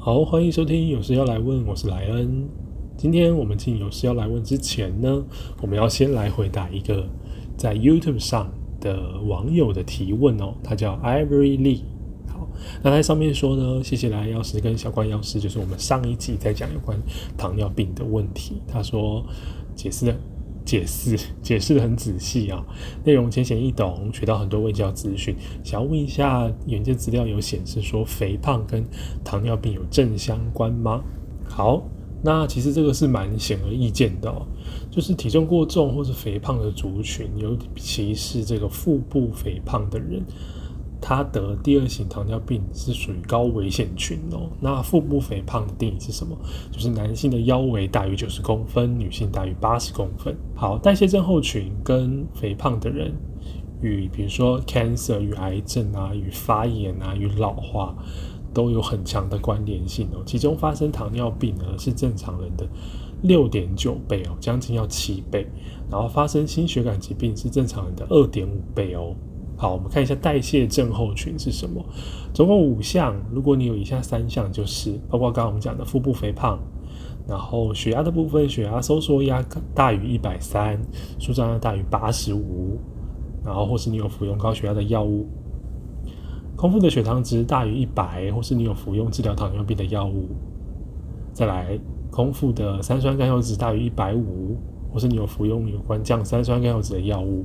好，欢迎收听有事要来问，我是莱恩。今天我们进有事要来问之前呢，我们要先来回答一个在 YouTube 上的网友的提问哦，他叫 Ivory Lee。好，那在上面说呢，谢谢莱药师跟小关药师，就是我们上一集在讲有关糖尿病的问题，他说解释的。解释解释得很仔细啊，内容浅显易懂，学到很多卫教资讯。想要问一下，研究资料有显示说肥胖跟糖尿病有正相关吗？好，那其实这个是蛮显而易见的哦，就是体重过重或是肥胖的族群，尤其是这个腹部肥胖的人。他得第二型糖尿病是属于高危险群哦。那腹部肥胖的定义是什么？就是男性的腰围大于九十公分，女性大于八十公分。好，代谢症候群跟肥胖的人与比如说 cancer 与癌症啊，与发炎啊，与老化都有很强的关联性哦。其中发生糖尿病呢是正常人的六点九倍哦，将近要七倍。然后发生心血管疾病是正常人的二点五倍哦。好，我们看一下代谢症候群是什么？总共五项，如果你有以下三项，就是包括刚刚我们讲的腹部肥胖，然后血压的部分，血压收缩压大于一百三，舒张压大于八十五，然后或是你有服用高血压的药物，空腹的血糖值大于一百，或是你有服用治疗糖尿病的药物，再来空腹的三酸甘油酯大于一百五，或是你有服用有关降三酸甘油酯的药物。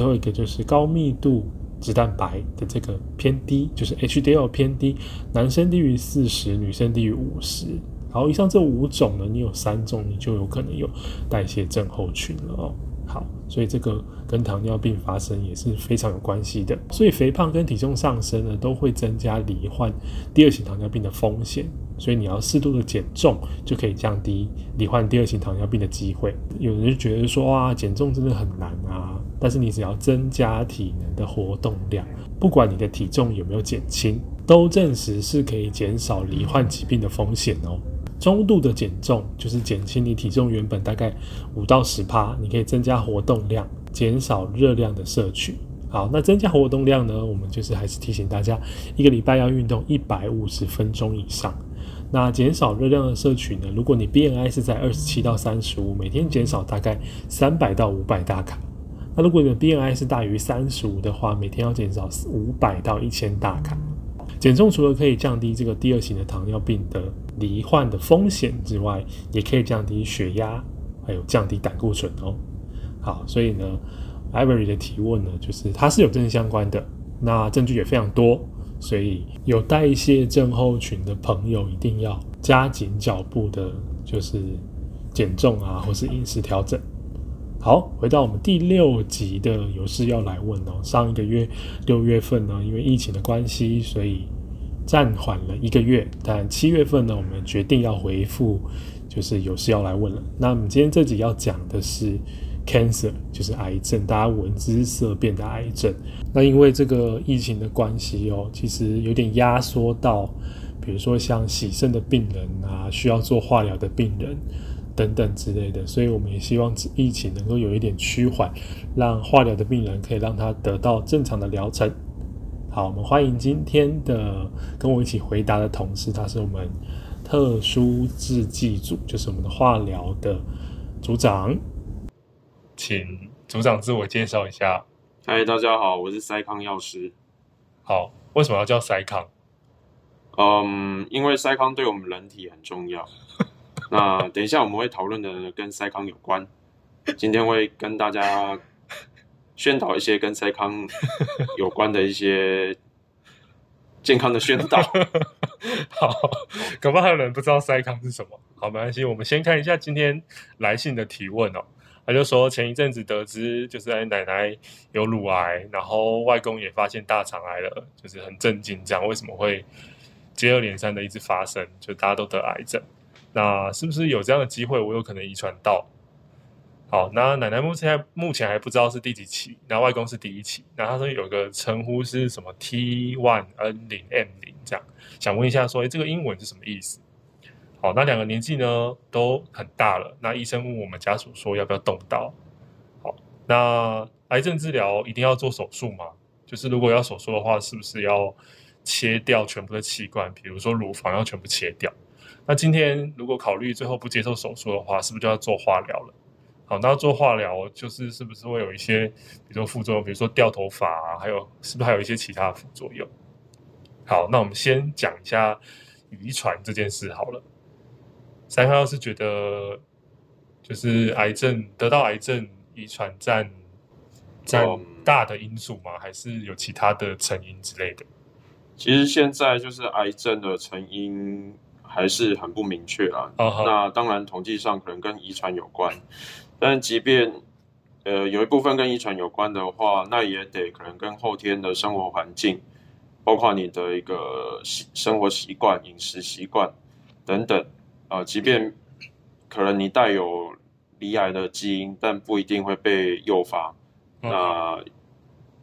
最后一个就是高密度脂蛋白的这个偏低，就是 HDL 偏低，男生低于四十，女生低于五十。好，以上这五种呢，你有三种，你就有可能有代谢症候群了哦。好，所以这个跟糖尿病发生也是非常有关系的。所以肥胖跟体重上升呢，都会增加罹患第二型糖尿病的风险。所以你要适度的减重，就可以降低罹患第二型糖尿病的机会。有人就觉得说，哇，减重真的很难啊！但是你只要增加体能的活动量，不管你的体重有没有减轻，都证实是可以减少罹患疾病的风险哦。中度的减重就是减轻你体重原本大概五到十趴，你可以增加活动量，减少热量的摄取。好，那增加活动量呢？我们就是还是提醒大家，一个礼拜要运动一百五十分钟以上。那减少热量的摄取呢？如果你 BMI 是在二十七到三十五，每天减少大概三百到五百大卡。那如果你的 BMI 是大于三十五的话，每天要减少五百到一千大卡。减重除了可以降低这个第二型的糖尿病的罹患的风险之外，也可以降低血压，还有降低胆固醇哦。好，所以呢，Ivory 的提问呢，就是它是有正相关的，那证据也非常多。所以有代谢症候群的朋友一定要加紧脚步的，就是减重啊，或是饮食调整。好，回到我们第六集的有事要来问哦。上一个月六月份呢，因为疫情的关系，所以暂缓了一个月。但七月份呢，我们决定要回复，就是有事要来问了。那我们今天这集要讲的是。Cancer 就是癌症，大家闻之色变的癌症。那因为这个疫情的关系哦，其实有点压缩到，比如说像洗肾的病人啊，需要做化疗的病人等等之类的。所以我们也希望疫情能够有一点趋缓，让化疗的病人可以让他得到正常的疗程。好，我们欢迎今天的跟我一起回答的同事，他是我们特殊制剂组，就是我们的化疗的组长。请组长自我介绍一下。嗨，大家好，我是塞康药师。好，为什么要叫塞康？嗯，因为塞康对我们人体很重要。那等一下我们会讨论的跟塞康有关。今天会跟大家宣导一些跟塞康 有关的一些健康的宣导。好，可能还有人不知道塞康是什么。好，没关系，我们先看一下今天来信的提问哦。他就说，前一阵子得知，就是奶奶有乳癌，然后外公也发现大肠癌了，就是很震惊，这样为什么会接二连三的一直发生？就大家都得癌症，那是不是有这样的机会，我有可能遗传到？好，那奶奶目前目前还不知道是第几期，那外公是第一期，那他说有个称呼是什么 T one N 零 M 零这样，想问一下说，这个英文是什么意思？好，那两个年纪呢都很大了。那医生问我们家属说要不要动刀？好，那癌症治疗一定要做手术吗？就是如果要手术的话，是不是要切掉全部的器官，比如说乳房要全部切掉。那今天如果考虑最后不接受手术的话，是不是就要做化疗了？好，那做化疗就是是不是会有一些，比如说副作用，比如说掉头发啊，还有是不是还有一些其他副作用？好，那我们先讲一下遗传这件事好了。三号是觉得就是癌症得到癌症遗传占占大的因素吗？还是有其他的成因之类的？其实现在就是癌症的成因还是很不明确啦。Uh huh. 那当然统计上可能跟遗传有关，但即便呃有一部分跟遗传有关的话，那也得可能跟后天的生活环境，包括你的一个生活习惯、饮食习惯等等啊、呃，即便可能你带有离癌的基因，但不一定会被诱发。Uh. 那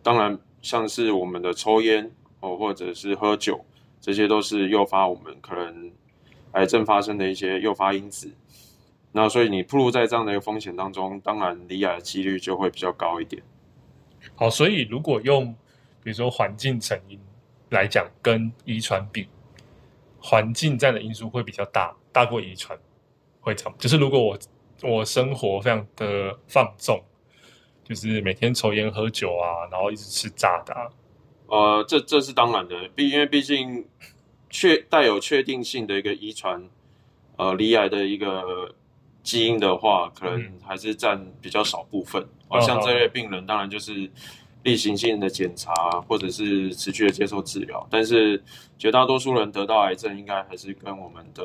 当然像是我们的抽烟。哦，或者是喝酒，这些都是诱发我们可能癌症发生的一些诱发因子。那所以你暴露在这样的一个风险当中，当然离癌的几率就会比较高一点。好，所以如果用比如说环境成因来讲，跟遗传比，环境占的因素会比较大，大过遗传会长。就是如果我我生活非常的放纵，就是每天抽烟喝酒啊，然后一直吃炸的啊。呃，这这是当然的，毕因为毕竟确带有确定性的一个遗传，呃，罹癌的一个基因的话，可能还是占比较少部分。好、嗯、像这类病人，当然就是例行性的检查，或者是持续的接受治疗。但是绝大多数人得到癌症，应该还是跟我们的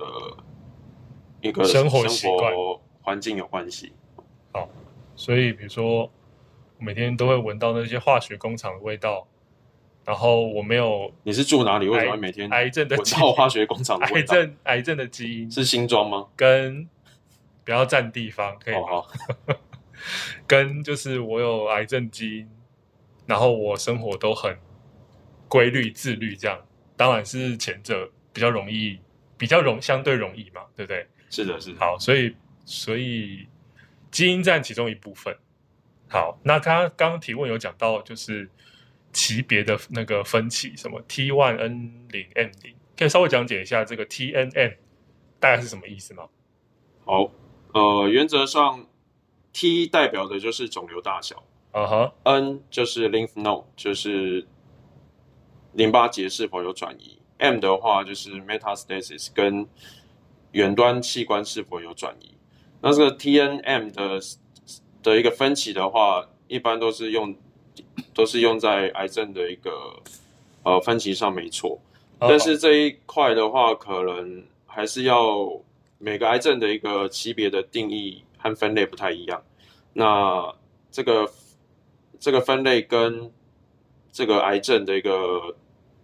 一个生活习惯、环境有关系。好，所以比如说，我每天都会闻到那些化学工厂的味道。然后我没有，你是住哪里？为什么每天癌症的闻到化学工厂的味道？癌症癌症的基因是新装吗？跟不要占地方可以吗？哦、跟就是我有癌症基因，然后我生活都很规律自律，这样当然是前者比较容易，比较容相对容易嘛，对不对？是的，是的。好，所以所以基因占其中一部分。好，那他刚刚提问有讲到就是。级别的那个分歧，什么 T one N 零 M 零，可以稍微讲解一下这个 T N M 大概是什么意思吗？好，呃，原则上 T 代表的就是肿瘤大小，啊哈、uh huh.，N 就是 lymph node，就是淋巴结是否有转移，M 的话就是 metastasis，跟远端器官是否有转移。那这个 T N M 的的一个分歧的话，一般都是用。都是用在癌症的一个呃分歧上没错，但是这一块的话，可能还是要每个癌症的一个级别的定义和分类不太一样。那这个这个分类跟这个癌症的一个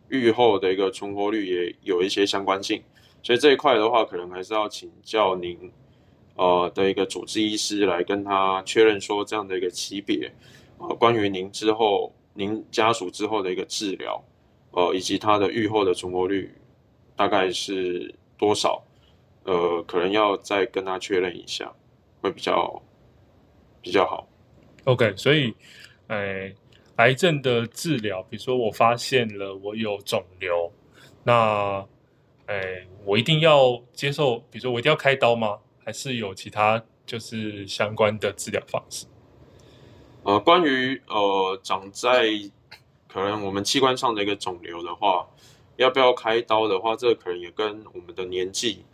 预后的一个存活率也有一些相关性，所以这一块的话，可能还是要请教您呃的一个主治医师来跟他确认说这样的一个级别。呃，关于您之后，您家属之后的一个治疗，呃，以及他的预后的存活率大概是多少？呃，可能要再跟他确认一下，会比较比较好。OK，所以，哎，癌症的治疗，比如说我发现了我有肿瘤，那，哎，我一定要接受，比如说我一定要开刀吗？还是有其他就是相关的治疗方式？呃，关于呃长在可能我们器官上的一个肿瘤的话，要不要开刀的话，这可能也跟我们的年纪，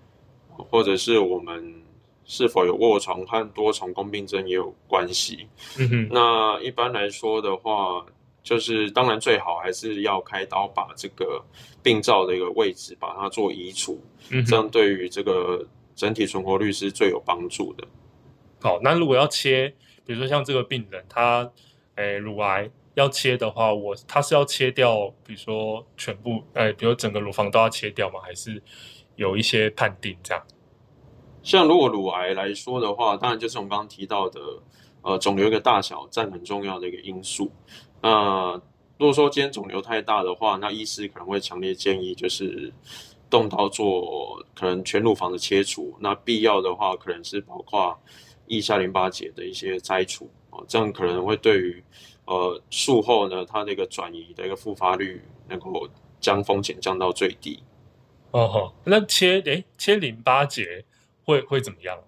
或者是我们是否有卧床和多重共病症也有关系。嗯哼。那一般来说的话，就是当然最好还是要开刀把这个病灶的一个位置把它做移除，嗯。这样对于这个整体存活率是最有帮助的。好，那如果要切。比如说像这个病人，他诶乳癌要切的话，我他是要切掉，比如说全部诶，比如整个乳房都要切掉吗？还是有一些判定这样？像如果乳癌来说的话，当然就是我们刚刚提到的，呃，肿瘤的大小占很重要的一个因素。那如果说今天肿瘤太大的话，那医师可能会强烈建议就是动刀做可能全乳房的切除。那必要的话，可能是包括。腋下淋巴结的一些摘除啊，这样可能会对于呃术后呢，它的一个转移的一个复发率能够将风险降到最低。哦吼，那切诶、切淋巴结会会怎么样？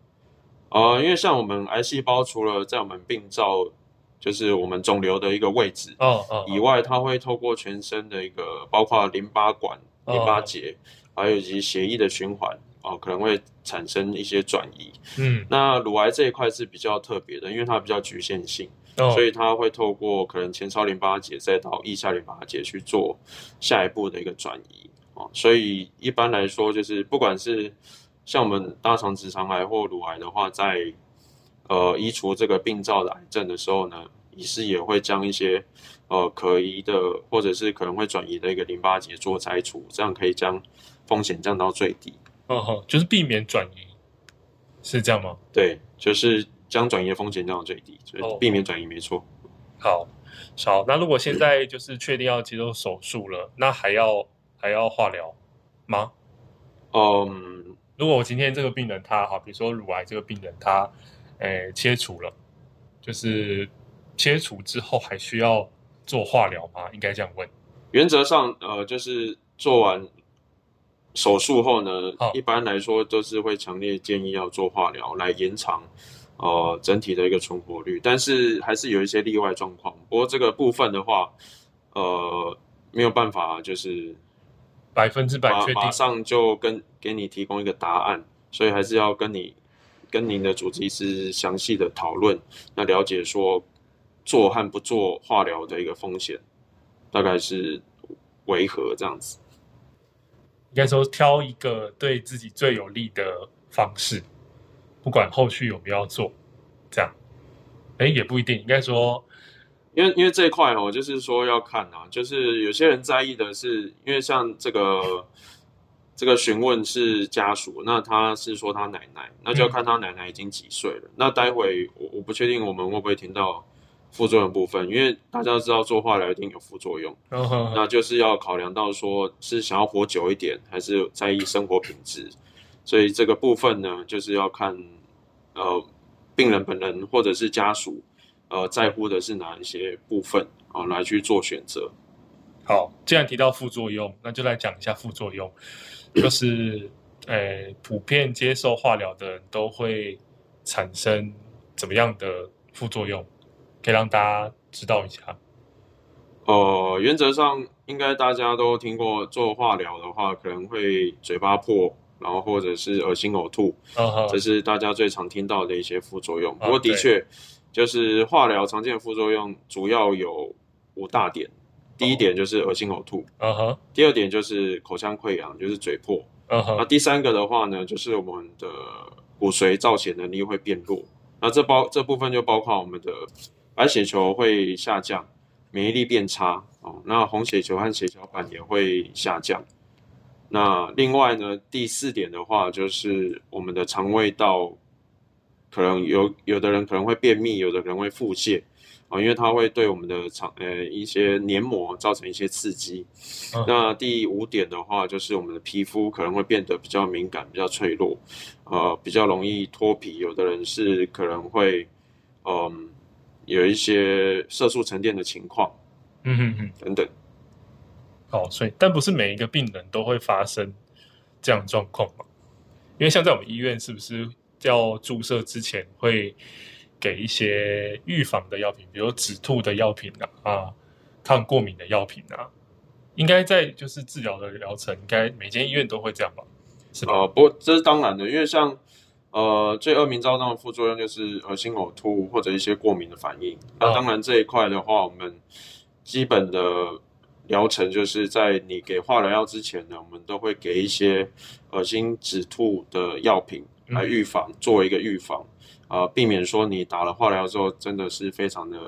呃，因为像我们癌细胞，除了在我们病灶，就是我们肿瘤的一个位置哦哦以外，它会透过全身的一个，包括淋巴管、淋巴结，还有以及血液的循环，哦，可能会产生一些转移。嗯，那乳癌这一块是比较特别的，因为它比较局限性，所以它会透过可能前超淋巴结再到腋下淋巴结去做下一步的一个转移。哦，所以一般来说，就是不管是像我们大肠直肠癌或乳癌的话，在呃移除这个病灶的癌症的时候呢，医师也会将一些呃可疑的或者是可能会转移的一个淋巴结做摘除，这样可以将风险降到最低。哦吼，就是避免转移，是这样吗？对，就是将转移的风险降到最低，就是避免转移，没错。好，好，那如果现在就是确定要接受手术了，那还要？还要化疗吗？嗯，如果我今天这个病人他好，比如说乳癌这个病人他，诶切除了，就是切除之后还需要做化疗吗？应该这样问。原则上，呃，就是做完手术后呢，哦、一般来说都是会强烈建议要做化疗来延长呃整体的一个存活率，但是还是有一些例外状况。不过这个部分的话，呃，没有办法就是。百分之百确定，马上就跟给你提供一个答案，所以还是要跟你跟您的主治医师详细的讨论，那了解说做和不做化疗的一个风险，大概是为何这样子？应该说挑一个对自己最有利的方式，不管后续有没有做，这样，哎，也不一定，应该说。因为因为这一块哦，就是说要看啊，就是有些人在意的是，因为像这个这个询问是家属，那他是说他奶奶，那就要看他奶奶已经几岁了。嗯、那待会我我不确定我们会不会听到副作用部分，因为大家都知道做化疗一定有副作用，那就是要考量到说是想要活久一点，还是在意生活品质，所以这个部分呢，就是要看呃病人本人或者是家属。呃，在乎的是哪一些部分啊？来去做选择。好，既然提到副作用，那就来讲一下副作用。就是，呃，普遍接受化疗的人都会产生怎么样的副作用？可以让大家知道一下。呃，原则上应该大家都听过，做化疗的话可能会嘴巴破，然后或者是恶心呕吐，哦、这是大家最常听到的一些副作用。哦、不过的确。就是化疗常见的副作用主要有五大点，第一点就是恶心呕吐，嗯哼，第二点就是口腔溃疡，就是嘴破，嗯哼，那第三个的话呢，就是我们的骨髓造血能力会变弱，那这包这部分就包括我们的白血球会下降，免疫力变差哦，那红血球和血小板也会下降，那另外呢，第四点的话就是我们的肠胃道。可能有有的人可能会便秘，有的人会腹泻啊，因为它会对我们的肠呃一些黏膜造成一些刺激。嗯、那第五点的话，就是我们的皮肤可能会变得比较敏感、比较脆弱，呃，比较容易脱皮。有的人是可能会嗯、呃、有一些色素沉淀的情况，嗯哼哼，等等。哦，所以但不是每一个病人都会发生这样状况嘛？因为像在我们医院，是不是？要注射之前会给一些预防的药品，比如止吐的药品啊，啊，抗过敏的药品啊，应该在就是治疗的疗程，应该每间医院都会这样吧？是吧？呃，不，这是当然的，因为像呃最恶名昭彰的副作用就是恶心呕吐或者一些过敏的反应。那当然这一块的话，我们基本的疗程就是在你给化疗药之前呢，我们都会给一些恶心止吐的药品。来预防，作为一个预防，啊、呃，避免说你打了化疗之后真的是非常的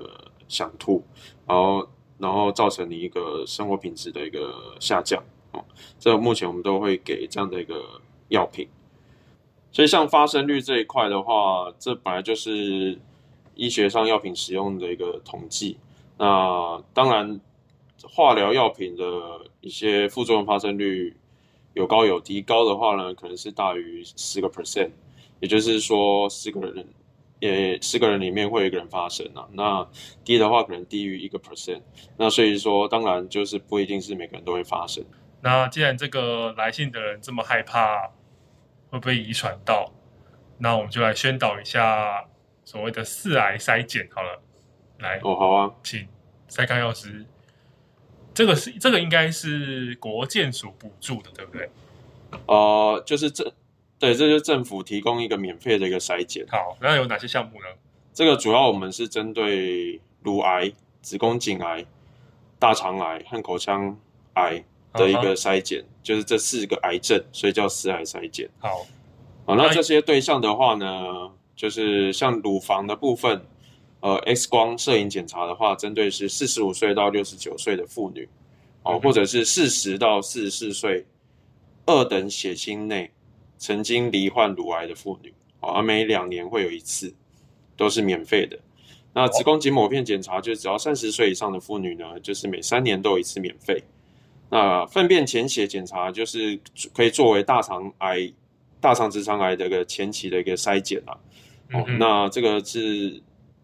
想吐，然后然后造成你一个生活品质的一个下降，哦，这目前我们都会给这样的一个药品。所以像发生率这一块的话，这本来就是医学上药品使用的一个统计。那当然，化疗药品的一些副作用发生率。有高有低，高的话呢，可能是大于十个 percent，也就是说十个人也十个人里面会有一个人发生啊。那低的话可能低于一个 percent。那所以说，当然就是不一定是每个人都会发生。那既然这个来信的人这么害怕会不会遗传到，那我们就来宣导一下所谓的四癌筛检好了。来哦，好啊，请筛康药师。这个是这个应该是国建署补助的，对不对？哦、呃，就是这，对，这就是政府提供一个免费的一个筛检。好，那有哪些项目呢？这个主要我们是针对乳癌、子宫颈癌、大肠癌和口腔癌。的一个筛检，就是这四个癌症，所以叫四癌筛检。好，好，那这些对象的话呢，就是像乳房的部分，呃，X 光摄影检查的话，针对是四十五岁到六十九岁的妇女，哦、嗯，或者是四十到四十四岁二等血清内曾经罹患乳癌的妇女，哦，而每两年会有一次，都是免费的。那子宫颈抹片检查，就只要三十岁以上的妇女呢，就是每三年都有一次免费。那粪便潜血检查就是可以作为大肠癌、大肠直肠癌的一个前期的一个筛检啊。哦、嗯，那这个是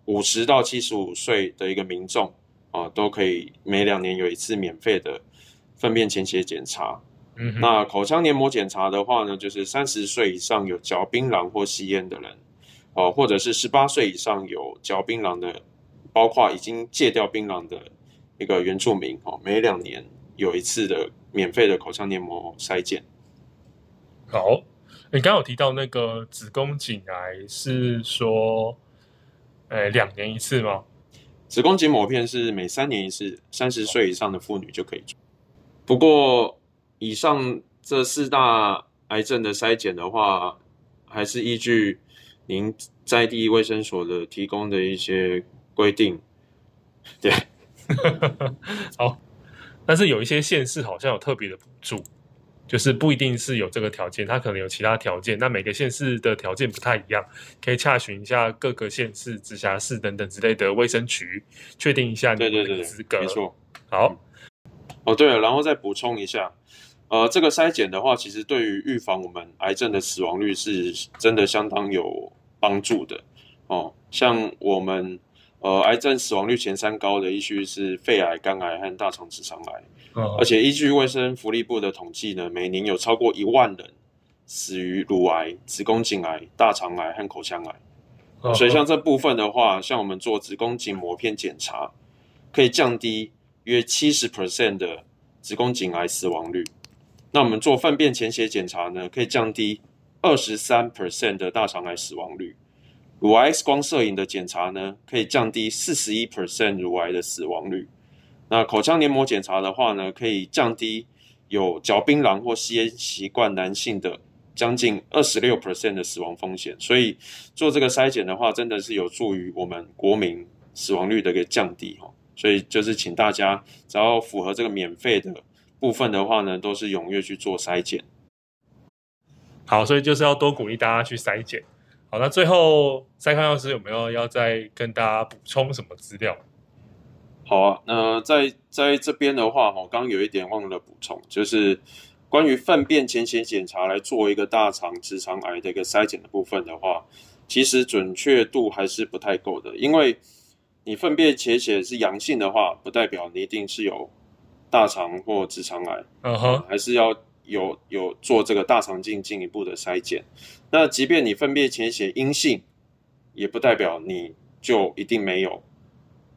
五十到七十五岁的一个民众啊，都可以每两年有一次免费的粪便潜血检查。嗯，那口腔黏膜检查的话呢，就是三十岁以上有嚼槟榔或吸烟的人，哦，或者是十八岁以上有嚼槟榔的，包括已经戒掉槟榔的一个原住民哦，每两年。有一次的免费的口腔黏膜筛检。好，你刚刚有提到那个子宫颈癌是说，呃，两年一次吗？子宫颈抹片是每三年一次，三十岁以上的妇女就可以做。不过，以上这四大癌症的筛检的话，还是依据您在地卫生所的提供的一些规定。对，好。但是有一些县市好像有特别的补助，就是不一定是有这个条件，它可能有其他条件。那每个县市的条件不太一样，可以洽询一下各个县市、直辖市等等之类的卫生局，确定一下你的资格。对对对对，没错。好，哦对了，然后再补充一下，呃，这个筛检的话，其实对于预防我们癌症的死亡率是真的相当有帮助的哦。像我们。呃，癌症死亡率前三高的依序是肺癌、肝癌和大肠直肠癌。哦，而且依据卫生福利部的统计呢，每年有超过一万人死于乳癌、子宫颈癌、大肠癌和口腔癌。哦，所以像这部分的话，像我们做子宫颈膜片检查，可以降低约七十 percent 的子宫颈癌死亡率。那我们做粪便潜血检查呢，可以降低二十三 percent 的大肠癌死亡率。乳癌 X 光摄影的检查呢，可以降低四十一 percent 乳癌的死亡率。那口腔黏膜检查的话呢，可以降低有嚼槟榔或吸烟习惯男性的将近二十六 percent 的死亡风险。所以做这个筛检的话，真的是有助于我们国民死亡率的一个降低哈。所以就是请大家只要符合这个免费的部分的话呢，都是踊跃去做筛检。好，所以就是要多鼓励大家去筛检。好，那最后塞康药师有没有要再跟大家补充什么资料？好啊，那在在这边的话，我刚刚有一点忘了补充，就是关于粪便潜血检查来做一个大肠直肠癌的一个筛检的部分的话，其实准确度还是不太够的，因为你粪便潜血是阳性的话，不代表你一定是有大肠或直肠癌，嗯哼，还是要。有有做这个大肠镜进一步的筛检，那即便你粪便潜血阴性，也不代表你就一定没有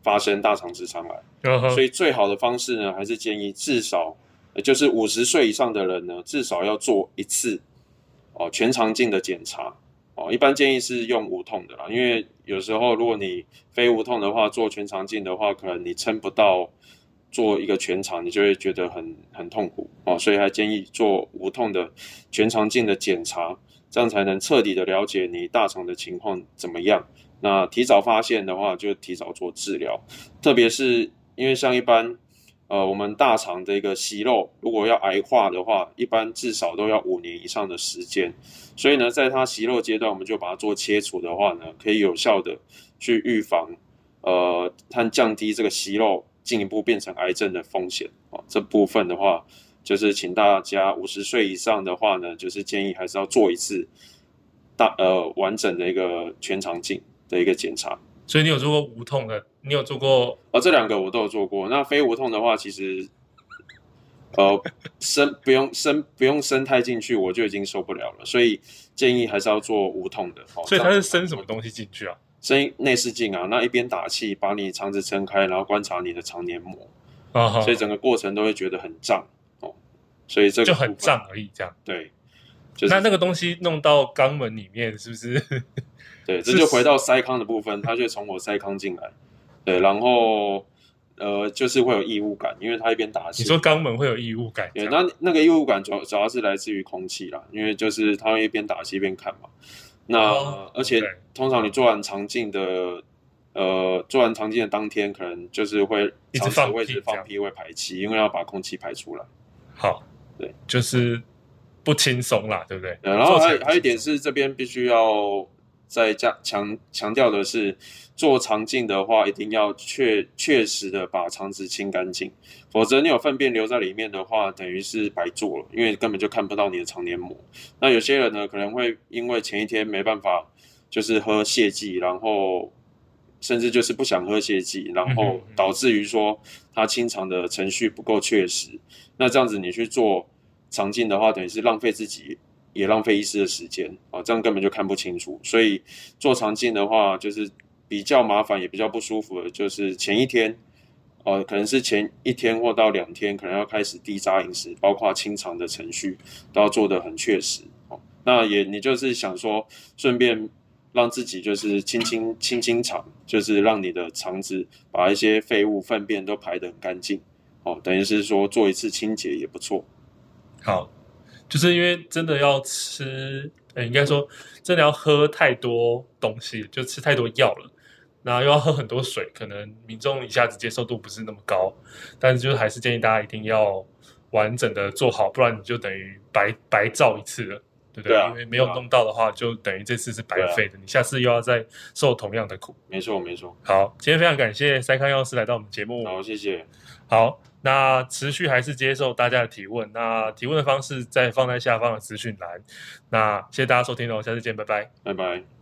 发生大肠直肠癌。Uh -huh. 所以最好的方式呢，还是建议至少，就是五十岁以上的人呢，至少要做一次哦全肠镜的检查哦。一般建议是用无痛的啦，因为有时候如果你非无痛的话，做全肠镜的话，可能你撑不到。做一个全肠，你就会觉得很很痛苦哦，所以还建议做无痛的全肠镜的检查，这样才能彻底的了解你大肠的情况怎么样。那提早发现的话，就提早做治疗。特别是因为像一般，呃，我们大肠的一个息肉，如果要癌化的话，一般至少都要五年以上的时间。所以呢，在它息肉阶段，我们就把它做切除的话呢，可以有效的去预防，呃，它降低这个息肉。进一步变成癌症的风险啊，这部分的话，就是请大家五十岁以上的话呢，就是建议还是要做一次大呃完整的一个全肠镜的一个检查。所以你有做过无痛的？你有做过？哦，这两个我都有做过。那非无痛的话，其实呃伸不用伸不用伸太进去，我就已经受不了了。所以建议还是要做无痛的。哦，所以它是伸什么东西进去啊？伸内视镜啊，那一边打气，把你肠子撑开，然后观察你的肠黏膜。啊哈。所以整个过程都会觉得很胀哦。所以这个就很胀而已，这样。对。就是、那那个东西弄到肛门里面，是不是？对，这就回到塞康的部分，它就从我塞康进来。对，然后呃，就是会有异物感，因为它一边打气。你说肛门会有异物感？对，那那个异物感主要主要是来自于空气啦，因为就是它会一边打气一边看嘛。那、哦、而且通常你做完肠镜的，呃，做完肠镜的当天，可能就是会肠子位置放屁会排气，因为要把空气排出来。好，对，就是。不轻松啦，对不对？然后还还有一点是，这边必须要再加强强调的是，做肠镜的话，一定要确确实的把肠子清干净，否则你有粪便留在里面的话，等于是白做了，因为根本就看不到你的肠黏膜。那有些人呢，可能会因为前一天没办法，就是喝泻剂，然后甚至就是不想喝泻剂，然后导致于说他清肠的程序不够确实。那这样子你去做。肠镜的话，等于是浪费自己，也浪费医师的时间啊，这样根本就看不清楚。所以做肠镜的话，就是比较麻烦，也比较不舒服的，就是前一天，呃，可能是前一天或到两天，可能要开始低渣饮食，包括清肠的程序都要做得很确实。哦，那也你就是想说，顺便让自己就是清清清清肠，就是让你的肠子把一些废物粪便都排得很干净。哦，等于是说做一次清洁也不错。好，就是因为真的要吃，呃，应该说真的要喝太多东西，就吃太多药了，然后又要喝很多水，可能民众一下子接受度不是那么高，但是就是还是建议大家一定要完整的做好，不然你就等于白白照一次了，对不对？因为没有弄到的话，就等于这次是白费的，啊，你下次又要再受同样的苦。没错，没错。好，今天非常感谢塞康药师来到我们节目。好，谢谢。好。那持续还是接受大家的提问，那提问的方式再放在下方的资讯栏。那谢谢大家收听喽，下次见，拜拜，拜拜。